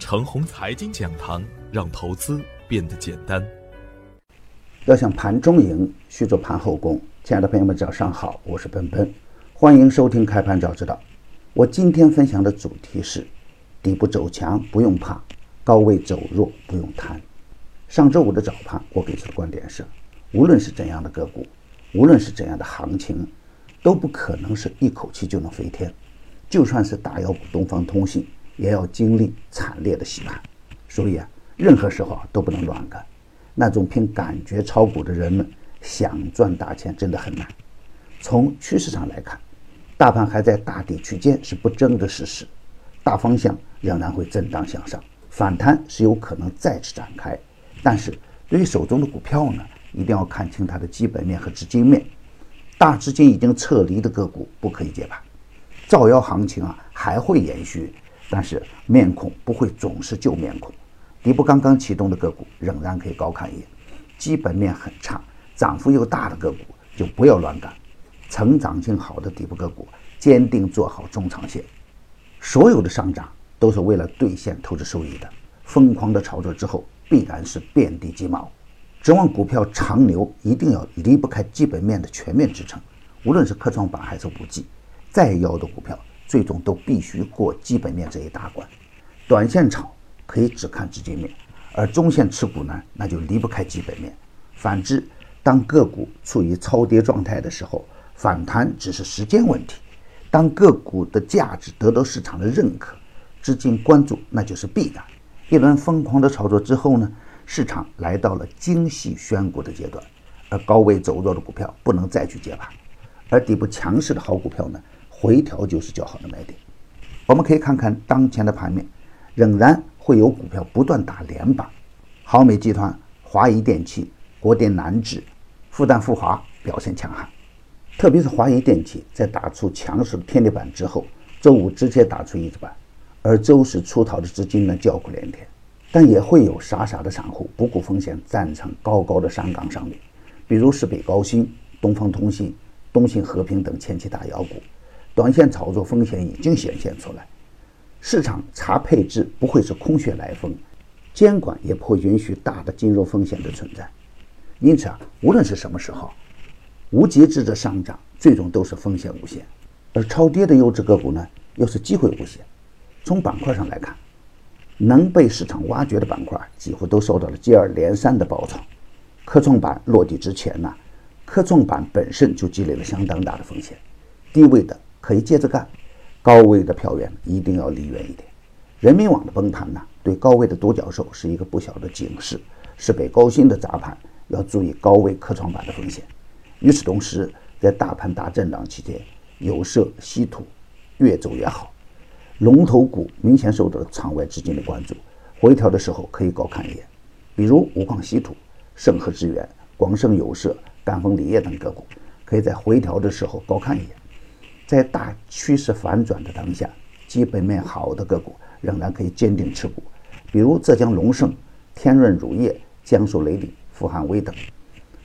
程红财经讲堂，让投资变得简单。要想盘中赢，需做盘后功。亲爱的朋友们，早上好，我是奔奔，欢迎收听开盘早知道。我今天分享的主题是：底部走强不用怕，高位走弱不用贪。上周五的早盘，我给出的观点是：无论是怎样的个股，无论是怎样的行情，都不可能是一口气就能飞天。就算是大妖股东方通信。也要经历惨烈的洗盘，所以啊，任何时候啊都不能乱干。那种凭感觉炒股的人们想赚大钱真的很难。从趋势上来看，大盘还在大底区间是不争的事实，大方向仍然会震荡向上，反弹是有可能再次展开。但是对于手中的股票呢，一定要看清它的基本面和资金面。大资金已经撤离的个股不可以接盘，造谣行情啊还会延续。但是面孔不会总是旧面孔，底部刚刚启动的个股仍然可以高看一眼，基本面很差、涨幅又大的个股就不要乱干，成长性好的底部个股坚定做好中长线。所有的上涨都是为了兑现投资收益的，疯狂的炒作之后必然是遍地鸡毛。指望股票长牛，一定要离不开基本面的全面支撑，无论是科创板还是五 G，再妖的股票。最终都必须过基本面这一大关。短线炒可以只看资金面，而中线持股呢，那就离不开基本面。反之，当个股处于超跌状态的时候，反弹只是时间问题。当个股的价值得到市场的认可，资金关注，那就是必然。一轮疯狂的炒作之后呢，市场来到了精细选股的阶段，而高位走弱的股票不能再去接盘，而底部强势的好股票呢？回调就是较好的买点。我们可以看看当前的盘面，仍然会有股票不断打连板。豪美集团、华谊电器、国电南智、复旦富华表现强悍，特别是华谊电器在打出强势的天地板之后，周五直接打出一字板，而周四出逃的资金呢叫苦连天。但也会有傻傻的散户不顾风险站上高高的山岗上面，比如是北高新、东方通信、东信和平等前期大妖股。短线炒作风险已经显现出来，市场查配置不会是空穴来风，监管也不会允许大的金融风险的存在。因此啊，无论是什么时候，无节制的上涨最终都是风险无限，而超跌的优质个股呢，又是机会无限。从板块上来看，能被市场挖掘的板块几乎都受到了接二连三的爆炒。科创板落地之前呢，科创板本身就积累了相当大的风险，低位的。可以接着干，高位的票源一定要离远一点。人民网的崩盘呢，对高位的独角兽是一个不小的警示，是北高新的砸盘，要注意高位科创板的风险。与此同时，在大盘大震荡期间，有色、稀土越走越好，龙头股明显受到了场外资金的关注，回调的时候可以高看一眼。比如五矿稀土、盛和资源、广盛有色、赣锋锂业等个股，可以在回调的时候高看一眼。在大趋势反转的当下，基本面好的个股仍然可以坚定持股，比如浙江龙盛、天润乳业、江苏雷凌、富汉威等。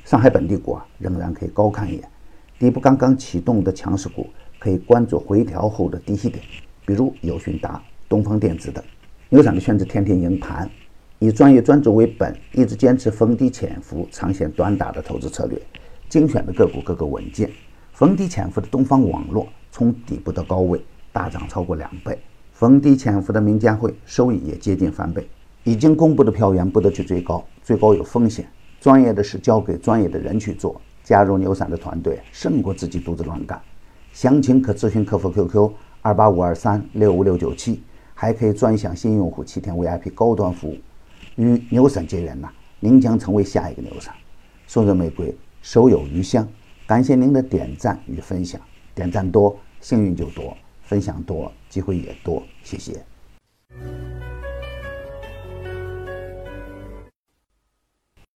上海本地股啊，仍然可以高看一眼。底部刚刚启动的强势股，可以关注回调后的低吸点，比如友讯达、东方电子等。牛散的圈子天天赢盘，以专业专注为本，一直坚持逢低潜伏、长线短打的投资策略，精选的个股个个稳健。逢低潜伏的东方网络从底部到高位大涨超过两倍，逢低潜伏的民间汇收益也接近翻倍。已经公布的票源不得去追高，追高有风险。专业的事交给专业的人去做，加入牛散的团队胜过自己独自乱干。详情可咨询客服 QQ 二八五二三六五六九七，还可以专享新用户七天 VIP 高端服务。与牛散结缘呐，您将成为下一个牛散。送人玫瑰，手有余香。感谢您的点赞与分享，点赞多幸运就多，分享多机会也多，谢谢。